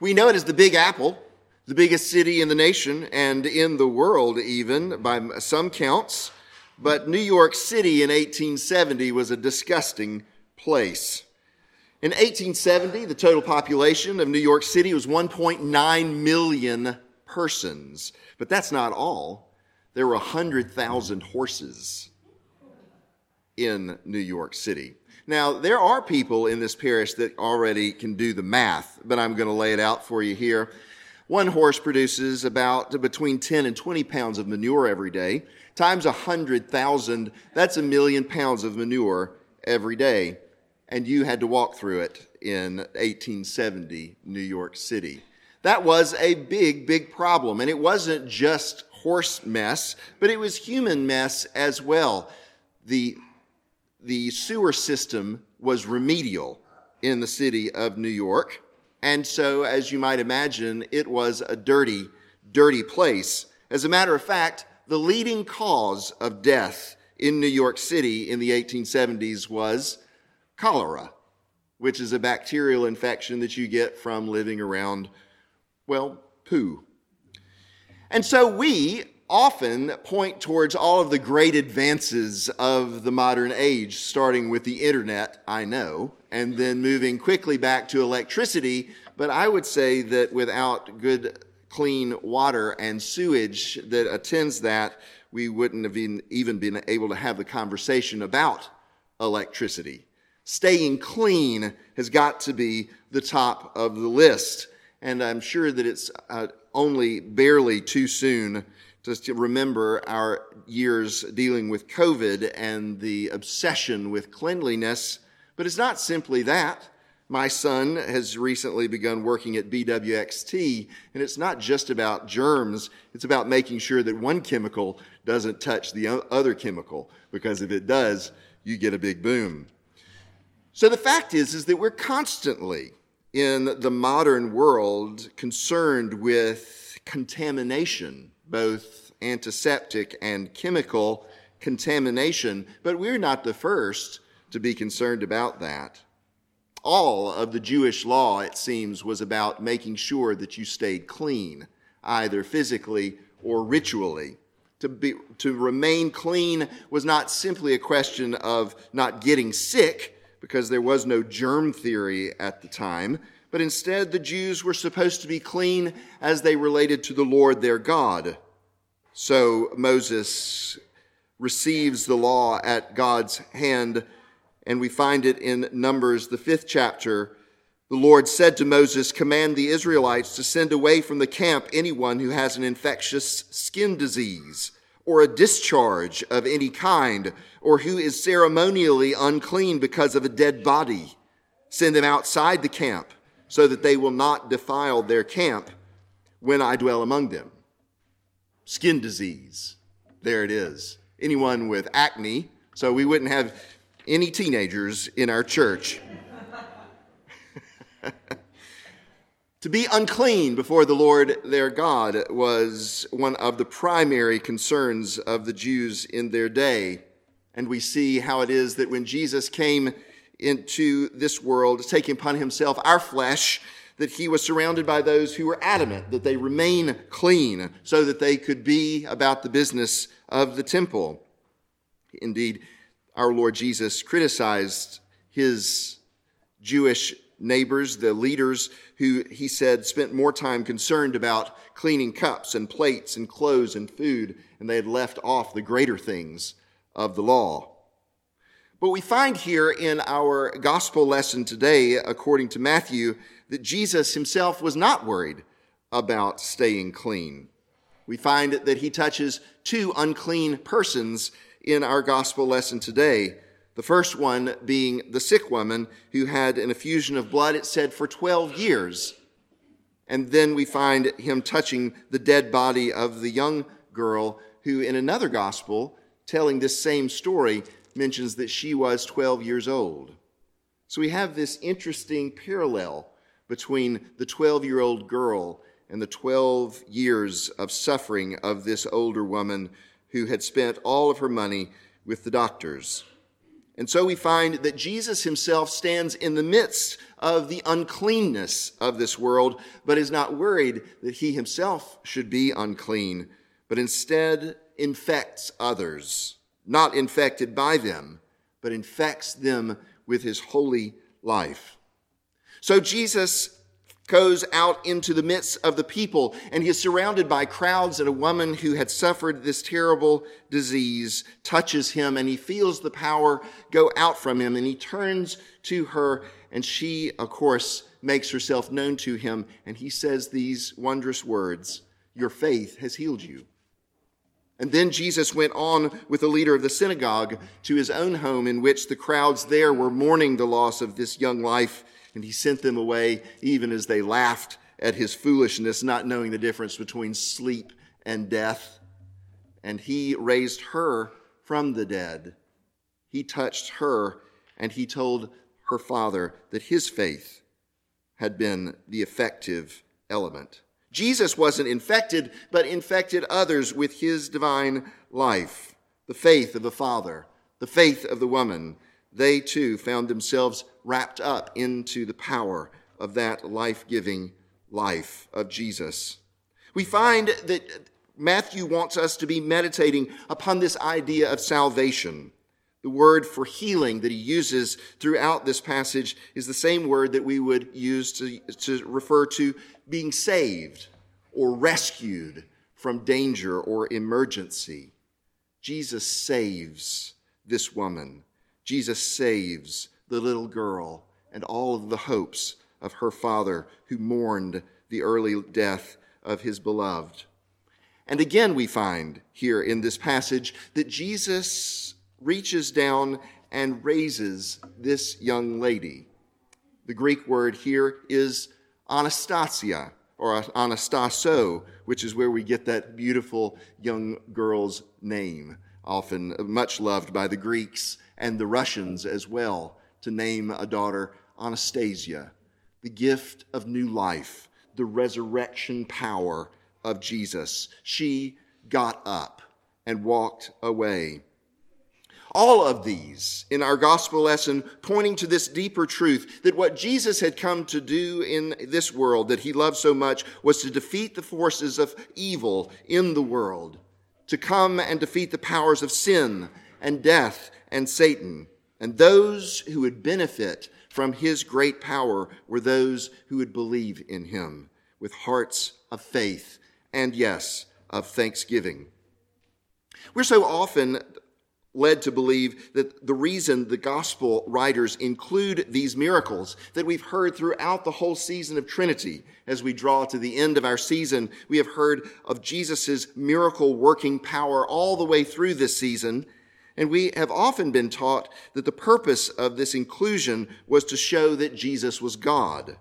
We know it as the Big Apple, the biggest city in the nation and in the world, even by some counts. But New York City in 1870 was a disgusting place. In 1870, the total population of New York City was 1.9 million persons. But that's not all. There were 100,000 horses in New York City. Now, there are people in this parish that already can do the math, but I'm going to lay it out for you here. One horse produces about between 10 and 20 pounds of manure every day. Times 100,000, that's a million pounds of manure every day. And you had to walk through it in 1870 New York City. That was a big, big problem. And it wasn't just horse mess, but it was human mess as well. The the sewer system was remedial in the city of New York. And so, as you might imagine, it was a dirty, dirty place. As a matter of fact, the leading cause of death in New York City in the 1870s was cholera, which is a bacterial infection that you get from living around, well, poo. And so we often point towards all of the great advances of the modern age, starting with the internet, I know, and then moving quickly back to electricity. But I would say that without good, clean water and sewage that attends that, we wouldn't have even been able to have the conversation about electricity. Staying clean has got to be the top of the list. And I'm sure that it's uh, only barely too soon just to remember our years dealing with COVID and the obsession with cleanliness. But it's not simply that. My son has recently begun working at BWXT, and it's not just about germs, it's about making sure that one chemical doesn't touch the other chemical, because if it does, you get a big boom. So the fact is, is that we're constantly in the modern world concerned with contamination both antiseptic and chemical contamination, but we're not the first to be concerned about that. All of the Jewish law, it seems, was about making sure that you stayed clean, either physically or ritually. To, be, to remain clean was not simply a question of not getting sick, because there was no germ theory at the time, but instead the Jews were supposed to be clean as they related to the Lord their God. So Moses receives the law at God's hand, and we find it in Numbers, the fifth chapter. The Lord said to Moses, Command the Israelites to send away from the camp anyone who has an infectious skin disease or a discharge of any kind, or who is ceremonially unclean because of a dead body. Send them outside the camp so that they will not defile their camp when I dwell among them. Skin disease. There it is. Anyone with acne, so we wouldn't have any teenagers in our church. to be unclean before the Lord their God was one of the primary concerns of the Jews in their day. And we see how it is that when Jesus came into this world, taking upon himself our flesh, that he was surrounded by those who were adamant that they remain clean so that they could be about the business of the temple. Indeed, our Lord Jesus criticized his Jewish neighbors, the leaders who he said spent more time concerned about cleaning cups and plates and clothes and food, and they had left off the greater things of the law. But we find here in our gospel lesson today, according to Matthew, that Jesus himself was not worried about staying clean. We find that he touches two unclean persons in our gospel lesson today. The first one being the sick woman who had an effusion of blood, it said, for 12 years. And then we find him touching the dead body of the young girl who, in another gospel, telling this same story, mentions that she was 12 years old. So we have this interesting parallel between the 12 year old girl and the 12 years of suffering of this older woman who had spent all of her money with the doctors. And so we find that Jesus himself stands in the midst of the uncleanness of this world, but is not worried that he himself should be unclean, but instead infects others, not infected by them, but infects them with his holy life. So Jesus goes out into the midst of the people, and he is surrounded by crowds, and a woman who had suffered this terrible disease touches him, and he feels the power go out from him, and he turns to her, and she, of course, makes herself known to him, and he says these wondrous words Your faith has healed you. And then Jesus went on with the leader of the synagogue to his own home, in which the crowds there were mourning the loss of this young life and he sent them away even as they laughed at his foolishness, not knowing the difference between sleep and death. And he raised her from the dead. He touched her, and he told her father that his faith had been the effective element. Jesus wasn't infected, but infected others with his divine life. The faith of the father, the faith of the woman, they too found themselves wrapped up into the power of that life giving life of Jesus. We find that Matthew wants us to be meditating upon this idea of salvation. The word for healing that he uses throughout this passage is the same word that we would use to, to refer to being saved or rescued from danger or emergency. Jesus saves this woman. Jesus saves the little girl and all of the hopes of her father who mourned the early death of his beloved. And again, we find here in this passage that Jesus reaches down and raises this young lady. The Greek word here is Anastasia or Anastaso, which is where we get that beautiful young girl's name, often much loved by the Greeks and the Russians as well to name a daughter Anastasia, the gift of new life, the resurrection power of Jesus. She got up and walked away. All of these in our gospel lesson pointing to this deeper truth that what Jesus had come to do in this world that he loved so much was to defeat the forces of evil in the world, to come and defeat the powers of sin and death and Satan. And those who would benefit from his great power were those who would believe in him with hearts of faith and, yes, of thanksgiving. We're so often led to believe that the reason the gospel writers include these miracles that we've heard throughout the whole season of Trinity, as we draw to the end of our season, we have heard of Jesus' miracle working power all the way through this season and we have often been taught that the purpose of this inclusion was to show that Jesus was God.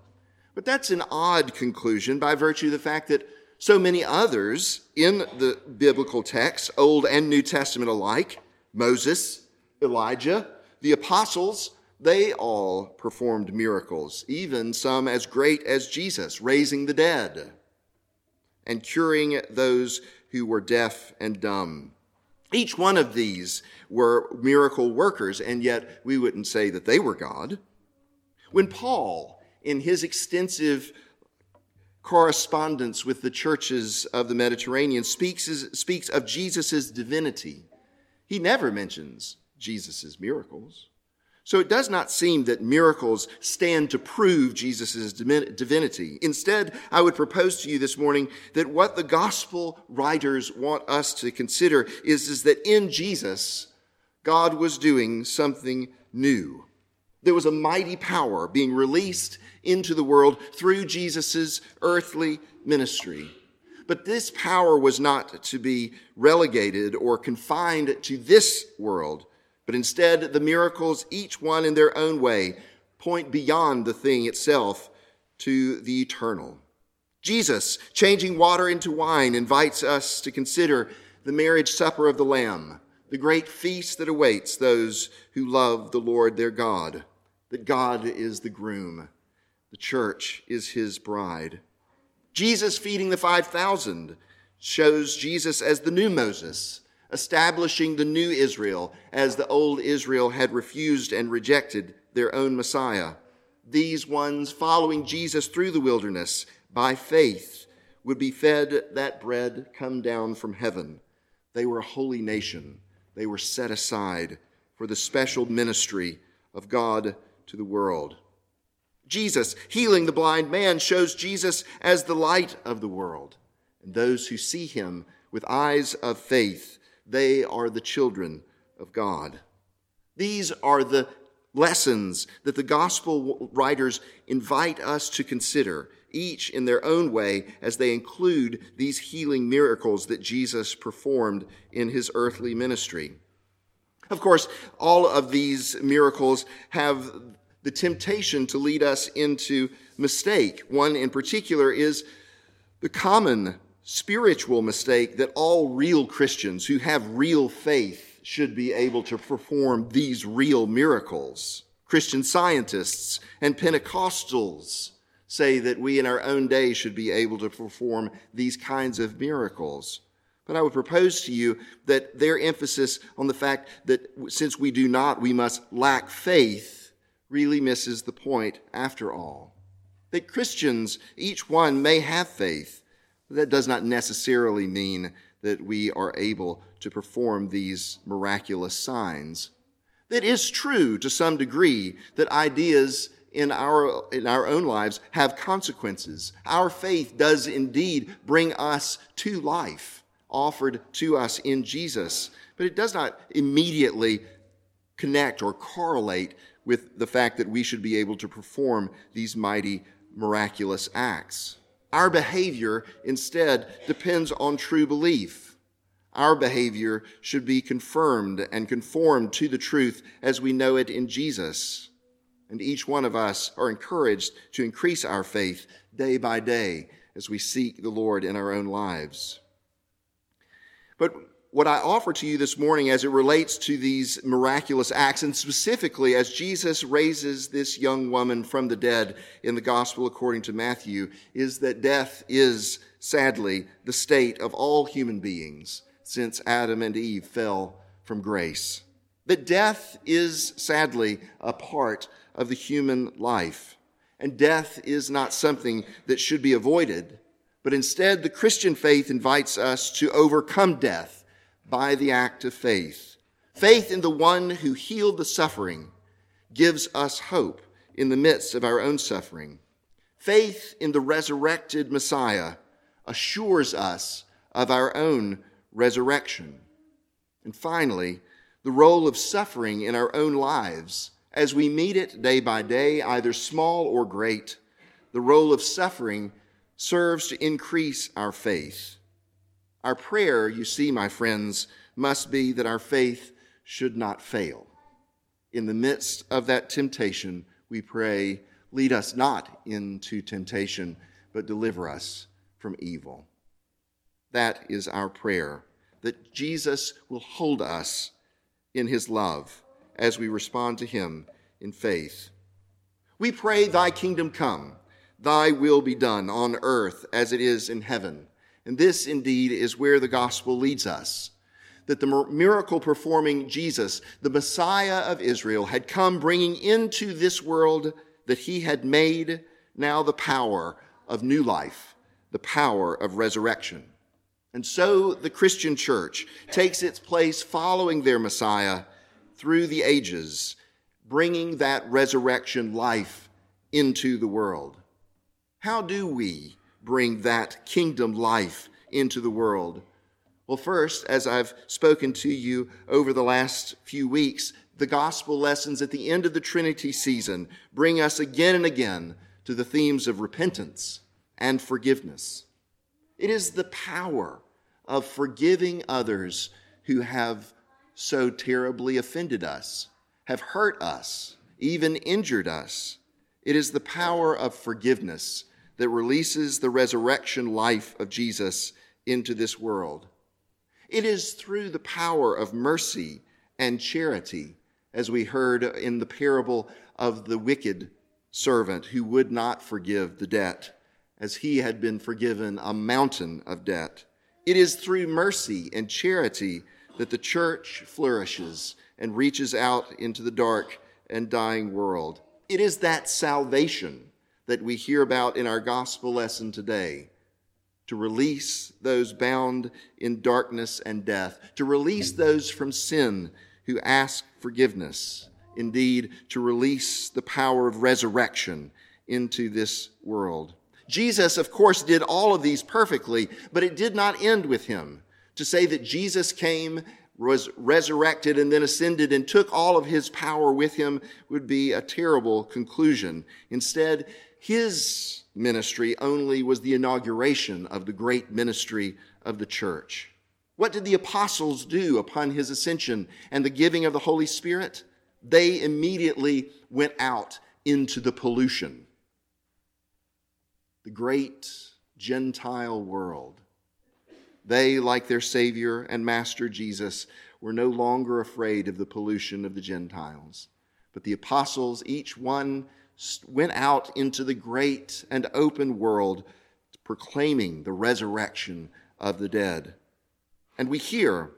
But that's an odd conclusion by virtue of the fact that so many others in the biblical text, Old and New Testament alike, Moses, Elijah, the apostles, they all performed miracles, even some as great as Jesus, raising the dead and curing those who were deaf and dumb. Each one of these were miracle workers, and yet we wouldn't say that they were God. When Paul, in his extensive correspondence with the churches of the Mediterranean, speaks, speaks of Jesus' divinity, he never mentions Jesus' miracles. So it does not seem that miracles stand to prove Jesus' divinity. Instead, I would propose to you this morning that what the gospel writers want us to consider is, is that in Jesus, God was doing something new. There was a mighty power being released into the world through Jesus' earthly ministry. But this power was not to be relegated or confined to this world but instead, the miracles, each one in their own way, point beyond the thing itself to the eternal. Jesus, changing water into wine, invites us to consider the marriage supper of the Lamb, the great feast that awaits those who love the Lord their God, that God is the groom, the church is his bride. Jesus feeding the 5,000 shows Jesus as the new Moses, establishing the new Israel as the old Israel had refused and rejected their own Messiah. These ones following Jesus through the wilderness by faith would be fed that bread come down from heaven. They were a holy nation. They were set aside for the special ministry of God to the world. Jesus, healing the blind man, shows Jesus as the light of the world. And those who see him with eyes of faith, they are the children of God. These are the lessons that the gospel writers invite us to consider, each in their own way, as they include these healing miracles that Jesus performed in his earthly ministry. Of course, all of these miracles have the temptation to lead us into mistake. One in particular is the common spiritual mistake that all real Christians who have real faith should be able to perform these real miracles. Christian scientists and Pentecostals say that we in our own day should be able to perform these kinds of miracles. But I would propose to you that their emphasis on the fact that since we do not, we must lack faith really misses the point after all. That Christians, each one, may have faith. That does not necessarily mean that we are able to perform these miraculous signs. It is true to some degree that ideas in our, in our own lives have consequences. Our faith does indeed bring us to life offered to us in Jesus, but it does not immediately connect or correlate with the fact that we should be able to perform these mighty miraculous acts. Our behavior instead depends on true belief. Our behavior should be confirmed and conformed to the truth as we know it in Jesus. And each one of us are encouraged to increase our faith day by day as we seek the Lord in our own lives. But what I offer to you this morning as it relates to these miraculous acts, and specifically as Jesus raises this young woman from the dead in the gospel according to Matthew, is that death is sadly the state of all human beings since Adam and Eve fell from grace. That death is sadly a part of the human life. And death is not something that should be avoided but instead, the Christian faith invites us to overcome death by the act of faith. Faith in the one who healed the suffering gives us hope in the midst of our own suffering. Faith in the resurrected Messiah assures us of our own resurrection. And finally, the role of suffering in our own lives as we meet it day by day, either small or great, the role of suffering serves to increase our faith. Our prayer, you see, my friends, must be that our faith should not fail. In the midst of that temptation, we pray, lead us not into temptation, but deliver us from evil. That is our prayer, that Jesus will hold us in his love as we respond to him in faith. We pray, Thy kingdom come. Thy will be done on earth as it is in heaven. And this indeed is where the gospel leads us. That the miracle performing Jesus, the Messiah of Israel, had come bringing into this world that he had made now the power of new life, the power of resurrection. And so the Christian church takes its place following their Messiah through the ages, bringing that resurrection life into the world. How do we bring that kingdom life into the world? Well, first, as I've spoken to you over the last few weeks, the gospel lessons at the end of the Trinity season bring us again and again to the themes of repentance and forgiveness. It is the power of forgiving others who have so terribly offended us, have hurt us, even injured us. It is the power of forgiveness that releases the resurrection life of Jesus into this world. It is through the power of mercy and charity, as we heard in the parable of the wicked servant who would not forgive the debt, as he had been forgiven a mountain of debt. It is through mercy and charity that the church flourishes and reaches out into the dark and dying world. It is that salvation that we hear about in our gospel lesson today to release those bound in darkness and death, to release those from sin who ask forgiveness, indeed, to release the power of resurrection into this world. Jesus, of course, did all of these perfectly, but it did not end with him. To say that Jesus came, was resurrected, and then ascended and took all of his power with him would be a terrible conclusion. Instead, his ministry only was the inauguration of the great ministry of the church. What did the apostles do upon his ascension and the giving of the Holy Spirit? They immediately went out into the pollution the great Gentile world. They, like their Savior and Master Jesus, were no longer afraid of the pollution of the Gentiles. But the apostles, each one, went out into the great and open world proclaiming the resurrection of the dead. And we hear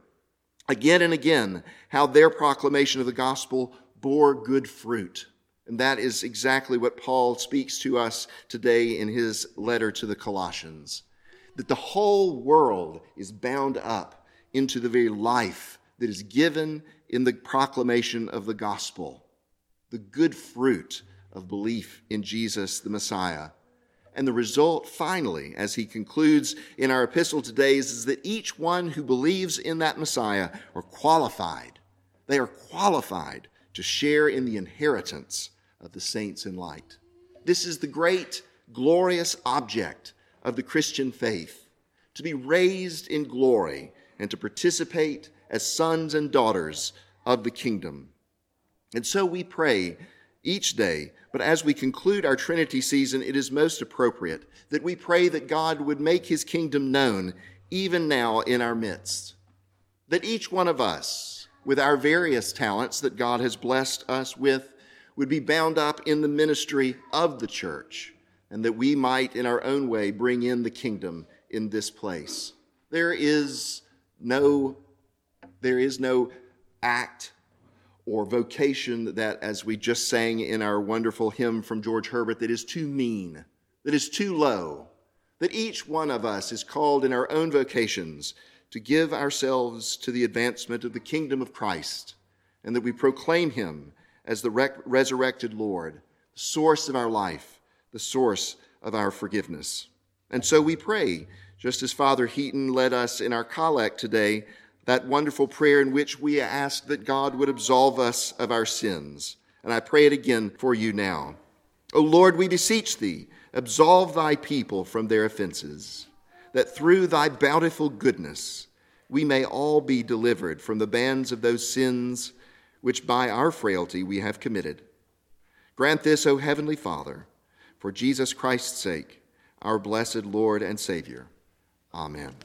again and again how their proclamation of the gospel bore good fruit. And that is exactly what Paul speaks to us today in his letter to the Colossians. That the whole world is bound up into the very life that is given in the proclamation of the gospel, the good fruit of belief in Jesus the Messiah. And the result, finally, as he concludes in our epistle today, is, that each one who believes in that Messiah are qualified. They are qualified to share in the inheritance of the saints in light. This is the great, glorious object of the Christian faith to be raised in glory and to participate as sons and daughters of the kingdom. And so we pray each day, but as we conclude our Trinity season, it is most appropriate that we pray that God would make his kingdom known even now in our midst. That each one of us, with our various talents that God has blessed us with, would be bound up in the ministry of the church, and that we might, in our own way, bring in the kingdom in this place. There is no, there is no act or vocation that, as we just sang in our wonderful hymn from George Herbert, that is too mean, that is too low, that each one of us is called in our own vocations to give ourselves to the advancement of the kingdom of Christ, and that we proclaim him as the rec- resurrected Lord, the source of our life, the source of our forgiveness. And so we pray, just as Father Heaton led us in our collect today, that wonderful prayer in which we ask that God would absolve us of our sins. And I pray it again for you now. O Lord, we beseech thee, absolve thy people from their offenses, that through thy bountiful goodness we may all be delivered from the bands of those sins which by our frailty we have committed. Grant this, O Heavenly Father, for Jesus Christ's sake, our blessed Lord and Savior. Amen.